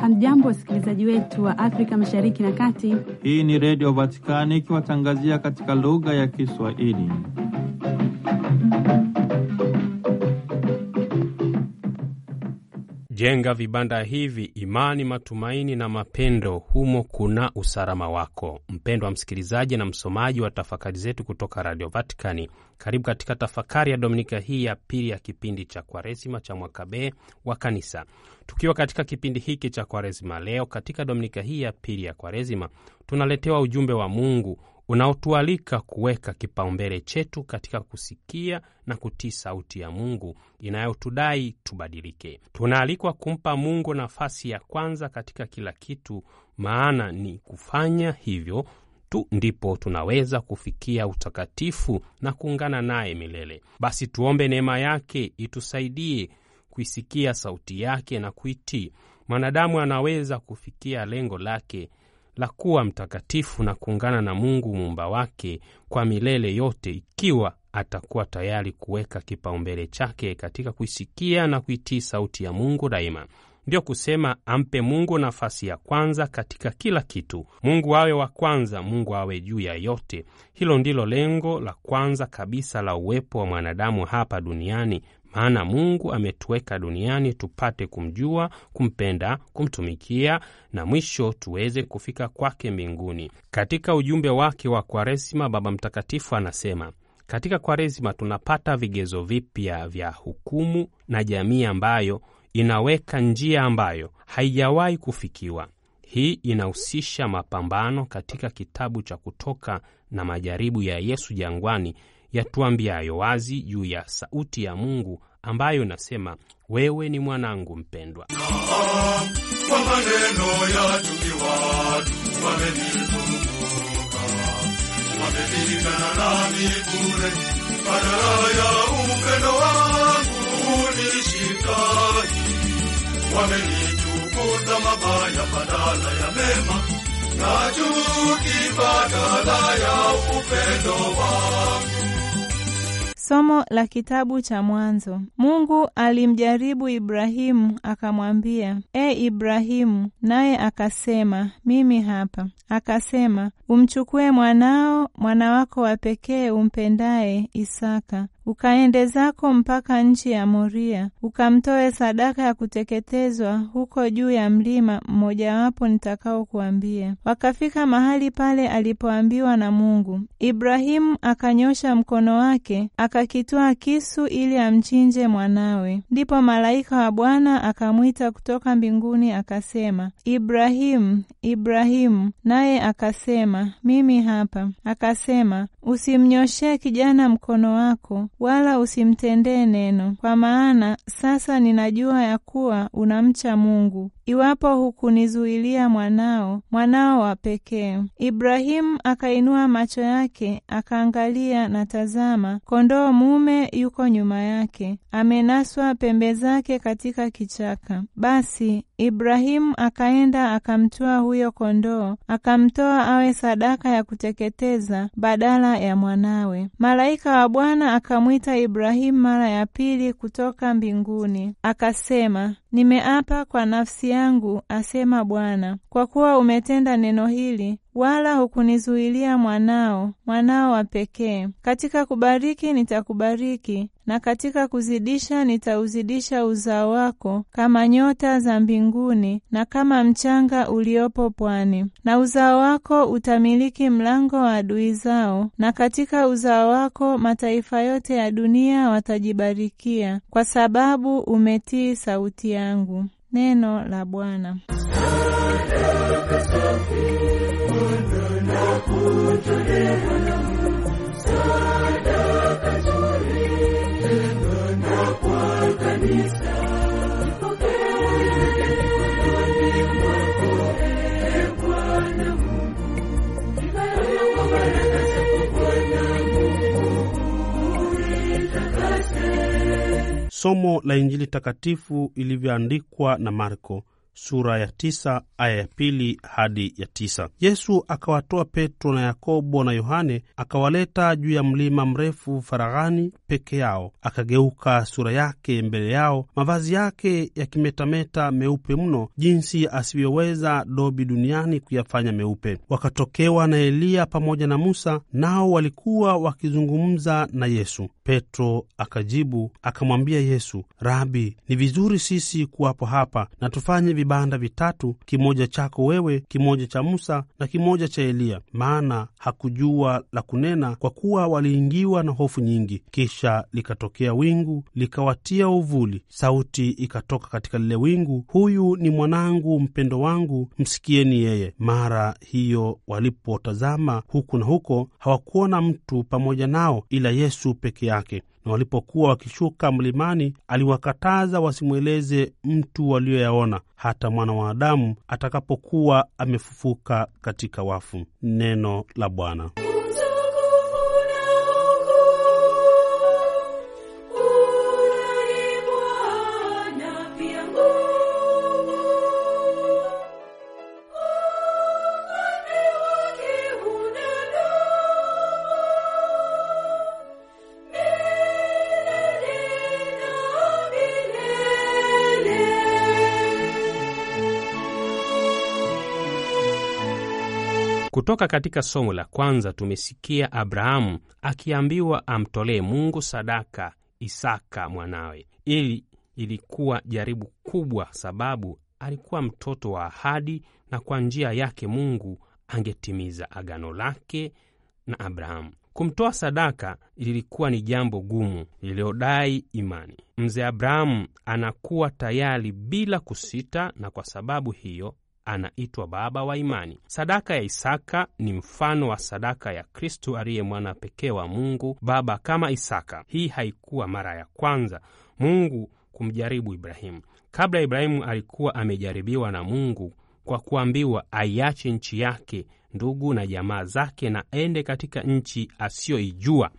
Hamjambo, wasikilizaji wetu wa Afrika Mashariki na Kati. Hii ni Redio Vatikani ikiwatangazia katika lugha ya Kiswahili. Jenga vibanda hivi, imani, matumaini na mapendo, humo kuna usalama wako. Mpendwa msikilizaji na msomaji wa tafakari zetu kutoka Radio Vaticani, karibu katika tafakari ya dominika hii ya pili ya kipindi cha Kwaresima cha mwaka B wa Kanisa. Tukiwa katika kipindi hiki cha Kwaresima leo, katika dominika hii ya pili ya Kwaresima tunaletewa ujumbe wa Mungu unaotualika kuweka kipaumbele chetu katika kusikia na kutii sauti ya Mungu inayotudai tubadilike. Tunaalikwa kumpa Mungu nafasi ya kwanza katika kila kitu, maana ni kufanya hivyo tu ndipo tunaweza kufikia utakatifu na kuungana naye milele. Basi tuombe neema yake itusaidie kuisikia sauti yake na kuitii. Mwanadamu anaweza kufikia lengo lake la kuwa mtakatifu na kuungana na Mungu muumba wake kwa milele yote, ikiwa atakuwa tayari kuweka kipaumbele chake katika kuisikia na kuitii sauti ya Mungu daima. Ndiyo kusema ampe Mungu nafasi ya kwanza katika kila kitu. Mungu awe wa kwanza, Mungu awe juu ya yote. Hilo ndilo lengo la kwanza kabisa la uwepo wa mwanadamu hapa duniani, maana Mungu ametuweka duniani tupate kumjua, kumpenda, kumtumikia na mwisho tuweze kufika kwake mbinguni. Katika ujumbe wake wa Kwaresima, Baba Mtakatifu anasema katika Kwaresima tunapata vigezo vipya vya hukumu na jamii ambayo inaweka njia ambayo haijawahi kufikiwa. Hii inahusisha mapambano katika kitabu cha Kutoka na majaribu ya Yesu jangwani yatuambiayo wazi juu ya sauti ya Mungu ambayo inasema, wewe ni mwanangu mpendwa. Kwa maneno ya chuki watu wamenizunguka, wamepigana nami bure, badala ya upendo wangu unishikahi. Wamenichukuza mabaya badala ya mema, na chuki badala ya upendo wangu. Somo la kitabu cha Mwanzo. Mungu alimjaribu Ibrahimu akamwambia, E Ibrahimu, naye akasema, mimi hapa. Akasema, umchukue mwanao, mwana wako wa pekee umpendaye, Isaka, ukaende zako mpaka nchi ya Moria, ukamtoe sadaka ya kuteketezwa huko juu ya mlima mmojawapo nitakaokuambia. Wakafika mahali pale alipoambiwa na Mungu. Ibrahimu akanyosha mkono wake akakitwaa kisu ili amchinje mwanawe. Ndipo malaika wa Bwana akamwita kutoka mbinguni akasema, Ibrahimu, Ibrahimu, naye akasema, mimi hapa. Akasema, usimnyoshee kijana mkono wako wala usimtendee neno, kwa maana sasa ninajua ya kuwa unamcha Mungu, iwapo hukunizuilia mwanao, mwanao wa pekee. Ibrahimu akainua macho yake akaangalia, na tazama, kondoo mume yuko nyuma yake, amenaswa pembe zake katika kichaka. Basi Ibrahimu akaenda akamtoa huyo kondoo, akamtoa awe sadaka ya kuteketeza badala ya mwanawe. Malaika wa Bwana akamwita Ibrahimu mara ya pili kutoka mbinguni, akasema, Nimeapa kwa nafsi yangu, asema Bwana, kwa kuwa umetenda neno hili, wala hukunizuilia mwanao, mwanao wa pekee. Katika kubariki nitakubariki, na katika kuzidisha nitauzidisha uzao wako kama nyota za mbinguni na kama mchanga uliopo pwani. Na uzao wako utamiliki mlango wa adui zao, na katika uzao wako mataifa yote ya dunia watajibarikia, kwa sababu umetii sauti yangu. Neno la Bwana. Somo la Injili takatifu ilivyoandikwa na Marko sura ya tisa aya ya pili hadi ya tisa. Yesu akawatoa Petro na Yakobo na Yohane akawaleta juu ya mlima mrefu faraghani peke yao, akageuka sura yake mbele yao, mavazi yake yakimetameta meupe mno, jinsi asivyoweza dobi duniani kuyafanya meupe. Wakatokewa na Eliya pamoja na Musa, nao walikuwa wakizungumza na Yesu. Petro akajibu akamwambia Yesu, Rabi, ni vizuri sisi kuwapo hapa, na tufanye vibanda vitatu, kimoja chako wewe, kimoja cha Musa na kimoja cha Eliya. Maana hakujua la kunena, kwa kuwa waliingiwa na hofu nyingi. Kisha likatokea wingu likawatia uvuli, sauti ikatoka katika lile wingu, huyu ni mwanangu mpendo wangu, msikieni yeye. Mara hiyo walipotazama huku na huko, hawakuona mtu pamoja nao ila Yesu peke yake na walipokuwa wakishuka mlimani, aliwakataza wasimweleze mtu walioyaona hata mwana wa Adamu atakapokuwa amefufuka katika wafu. Neno la Bwana. Kutoka katika somo la kwanza tumesikia Abrahamu akiambiwa amtolee Mungu sadaka Isaka mwanawe. Ili ilikuwa jaribu kubwa, sababu alikuwa mtoto wa ahadi, na kwa njia yake Mungu angetimiza agano lake na Abrahamu. Kumtoa sadaka lilikuwa ni jambo gumu lililodai imani. Mzee Abrahamu anakuwa tayari bila kusita, na kwa sababu hiyo anaitwa baba wa imani. Sadaka ya Isaka ni mfano wa sadaka ya Kristu aliye mwana pekee wa Mungu Baba kama Isaka. Hii haikuwa mara ya kwanza Mungu kumjaribu Ibrahimu. Kabla Ibrahimu alikuwa amejaribiwa na Mungu kwa kuambiwa aiache nchi yake, ndugu na jamaa zake, na ende katika nchi asiyoijua.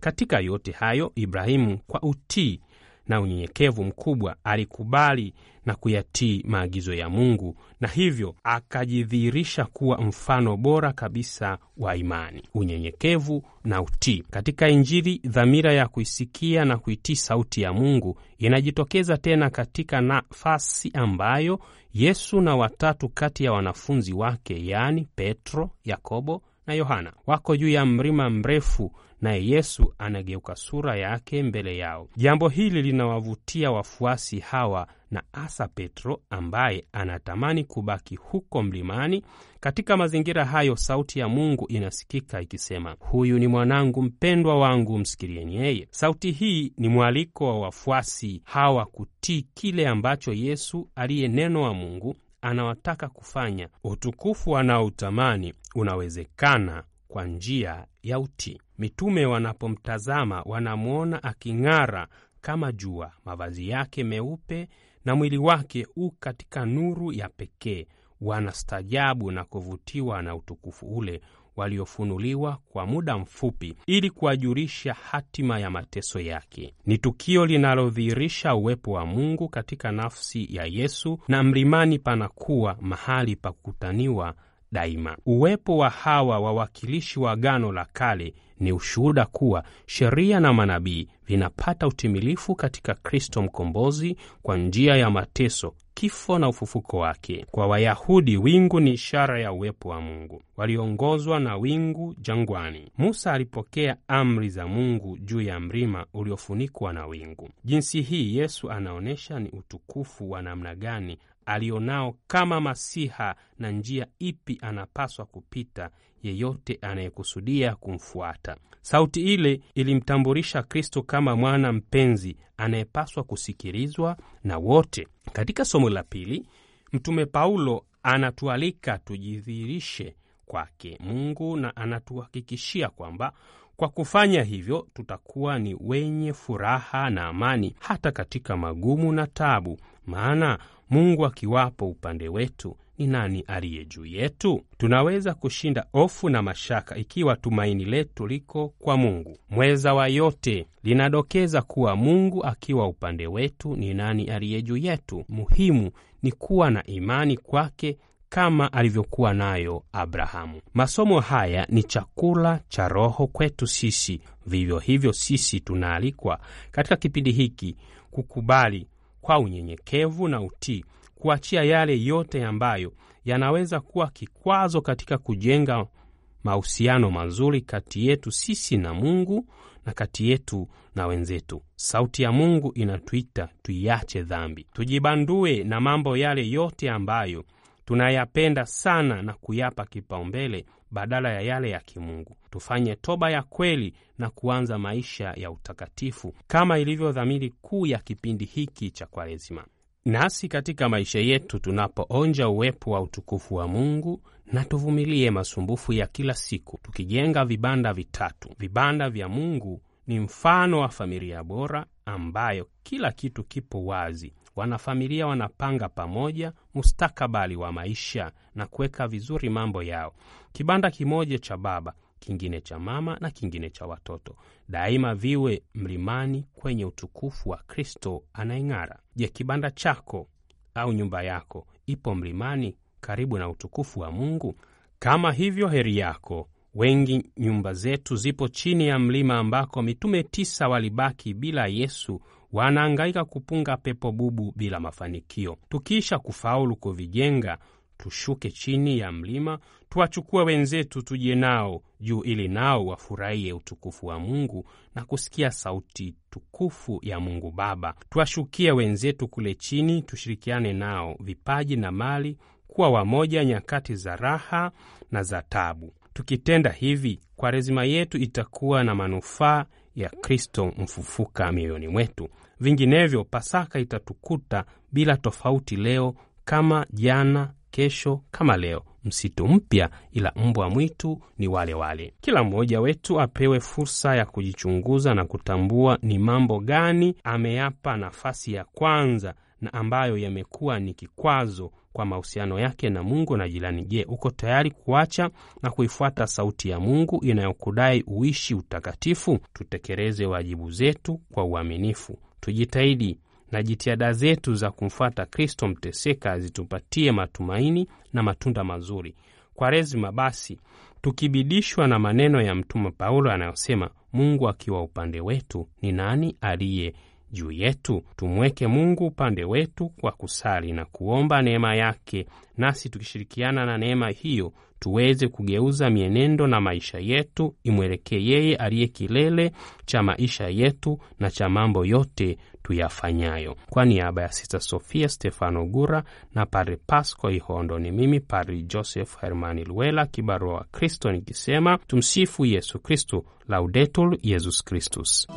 Katika yote hayo, Ibrahimu kwa utii na unyenyekevu mkubwa alikubali na kuyatii maagizo ya Mungu na hivyo akajidhihirisha kuwa mfano bora kabisa wa imani, unyenyekevu na utii. Katika Injili, dhamira ya kuisikia na kuitii sauti ya Mungu inajitokeza tena katika nafasi ambayo Yesu na watatu kati ya wanafunzi wake, yaani Petro, Yakobo na Yohana wako juu ya mlima mrefu naye Yesu anageuka sura yake mbele yao. Jambo hili linawavutia wafuasi hawa na hasa Petro ambaye anatamani kubaki huko mlimani. Katika mazingira hayo, sauti ya Mungu inasikika ikisema, huyu ni mwanangu mpendwa wangu, msikilieni yeye. Sauti hii ni mwaliko wa wafuasi hawa kutii kile ambacho Yesu aliye neno wa Mungu anawataka kufanya. Utukufu wanaoutamani unawezekana kwa njia ya utii. Mitume wanapomtazama wanamwona aking'ara kama jua, mavazi yake meupe na mwili wake u katika nuru ya pekee. Wanastajabu na kuvutiwa na utukufu ule waliofunuliwa kwa muda mfupi ili kuwajulisha hatima ya mateso yake. Ni tukio linalodhihirisha uwepo wa Mungu katika nafsi ya Yesu, na mlimani panakuwa mahali pa kukutaniwa daima. Uwepo wa hawa wawakilishi wa Agano la Kale ni ushuhuda kuwa sheria na manabii vinapata utimilifu katika Kristo mkombozi kwa njia ya mateso, kifo na ufufuko wake. Kwa Wayahudi, wingu ni ishara ya uwepo wa Mungu. Waliongozwa na wingu jangwani. Musa alipokea amri za Mungu juu ya mlima uliofunikwa na wingu. Jinsi hii Yesu anaonyesha ni utukufu wa namna gani alionao kama Masiha na njia ipi anapaswa kupita yeyote anayekusudia kumfuata. Sauti ile ilimtambulisha Kristo kama mwana mpenzi anayepaswa kusikilizwa na wote. Katika somo la pili, Mtume Paulo anatualika tujidhihirishe kwake Mungu na anatuhakikishia kwamba kwa kufanya hivyo tutakuwa ni wenye furaha na amani hata katika magumu na tabu, maana Mungu akiwapo upande wetu ni nani aliye juu yetu? Tunaweza kushinda hofu na mashaka ikiwa tumaini letu liko kwa Mungu mweza wa yote. Linadokeza kuwa Mungu akiwa upande wetu, ni nani aliye juu yetu? Muhimu ni kuwa na imani kwake kama alivyokuwa nayo Abrahamu. Masomo haya ni chakula cha roho kwetu sisi. Vivyo hivyo, sisi tunaalikwa katika kipindi hiki kukubali kwa unyenyekevu na utii, kuachia yale yote ambayo yanaweza kuwa kikwazo katika kujenga mahusiano mazuri kati yetu sisi na Mungu na kati yetu na wenzetu. Sauti ya Mungu inatuita tuiache dhambi, tujibandue na mambo yale yote ambayo tunayapenda sana na kuyapa kipaumbele badala ya yale ya kimungu. Tufanye toba ya kweli na kuanza maisha ya utakatifu kama ilivyo dhamiri kuu ya kipindi hiki cha Kwaresima. Nasi katika maisha yetu tunapoonja uwepo wa utukufu wa Mungu na tuvumilie masumbufu ya kila siku, tukijenga vibanda vitatu. Vibanda vya Mungu ni mfano wa familia bora ambayo kila kitu kipo wazi. Wanafamilia wanapanga pamoja mustakabali wa maisha na kuweka vizuri mambo yao. Kibanda kimoja cha baba, kingine cha mama na kingine cha watoto, daima viwe mlimani kwenye utukufu wa Kristo anayeng'ara. Je, kibanda chako au nyumba yako ipo mlimani karibu na utukufu wa Mungu? Kama hivyo, heri yako. Wengi nyumba zetu zipo chini ya mlima ambako mitume tisa walibaki bila Yesu, wanaangaika kupunga pepo bubu bila mafanikio. Tukiisha kufaulu kuvijenga, tushuke chini ya mlima, tuwachukue wenzetu, tuje nao juu, ili nao wafurahie utukufu wa Mungu na kusikia sauti tukufu ya Mungu Baba. Tuwashukie wenzetu kule chini, tushirikiane nao vipaji na mali, kuwa wamoja nyakati za raha na za tabu. Tukitenda hivi, Kwaresima yetu itakuwa na manufaa ya Kristo mfufuka mioyoni mwetu. Vinginevyo, Pasaka itatukuta bila tofauti, leo kama jana, kesho kama leo, msitu mpya, ila mbwa mwitu ni wale wale. Kila mmoja wetu apewe fursa ya kujichunguza na kutambua ni mambo gani ameyapa nafasi ya kwanza na ambayo yamekuwa ni kikwazo kwa mahusiano yake na Mungu na jirani. Je, uko tayari kuacha na kuifuata sauti ya Mungu inayokudai uishi utakatifu? Tutekeleze wajibu zetu kwa uaminifu, tujitahidi na jitihada zetu za kumfuata Kristo mteseka zitupatie matumaini na matunda mazuri. Kwaresima basi tukibidishwa na maneno ya Mtume Paulo anayosema, Mungu akiwa upande wetu, ni nani aliye juu yetu? Tumweke Mungu upande wetu kwa kusali na kuomba neema yake, nasi tukishirikiana na neema hiyo tuweze kugeuza mienendo na maisha yetu imwelekee yeye aliye kilele cha maisha yetu na cha mambo yote tuyafanyayo. Kwa niaba ya Sista Sofia Stefano Gura na Padre Pasco Ihondo, ni mimi Padre Joseph Hermani Luela, kibarua wa Kristo, nikisema tumsifu Yesu Kristu, Laudetur Yesus Kristus.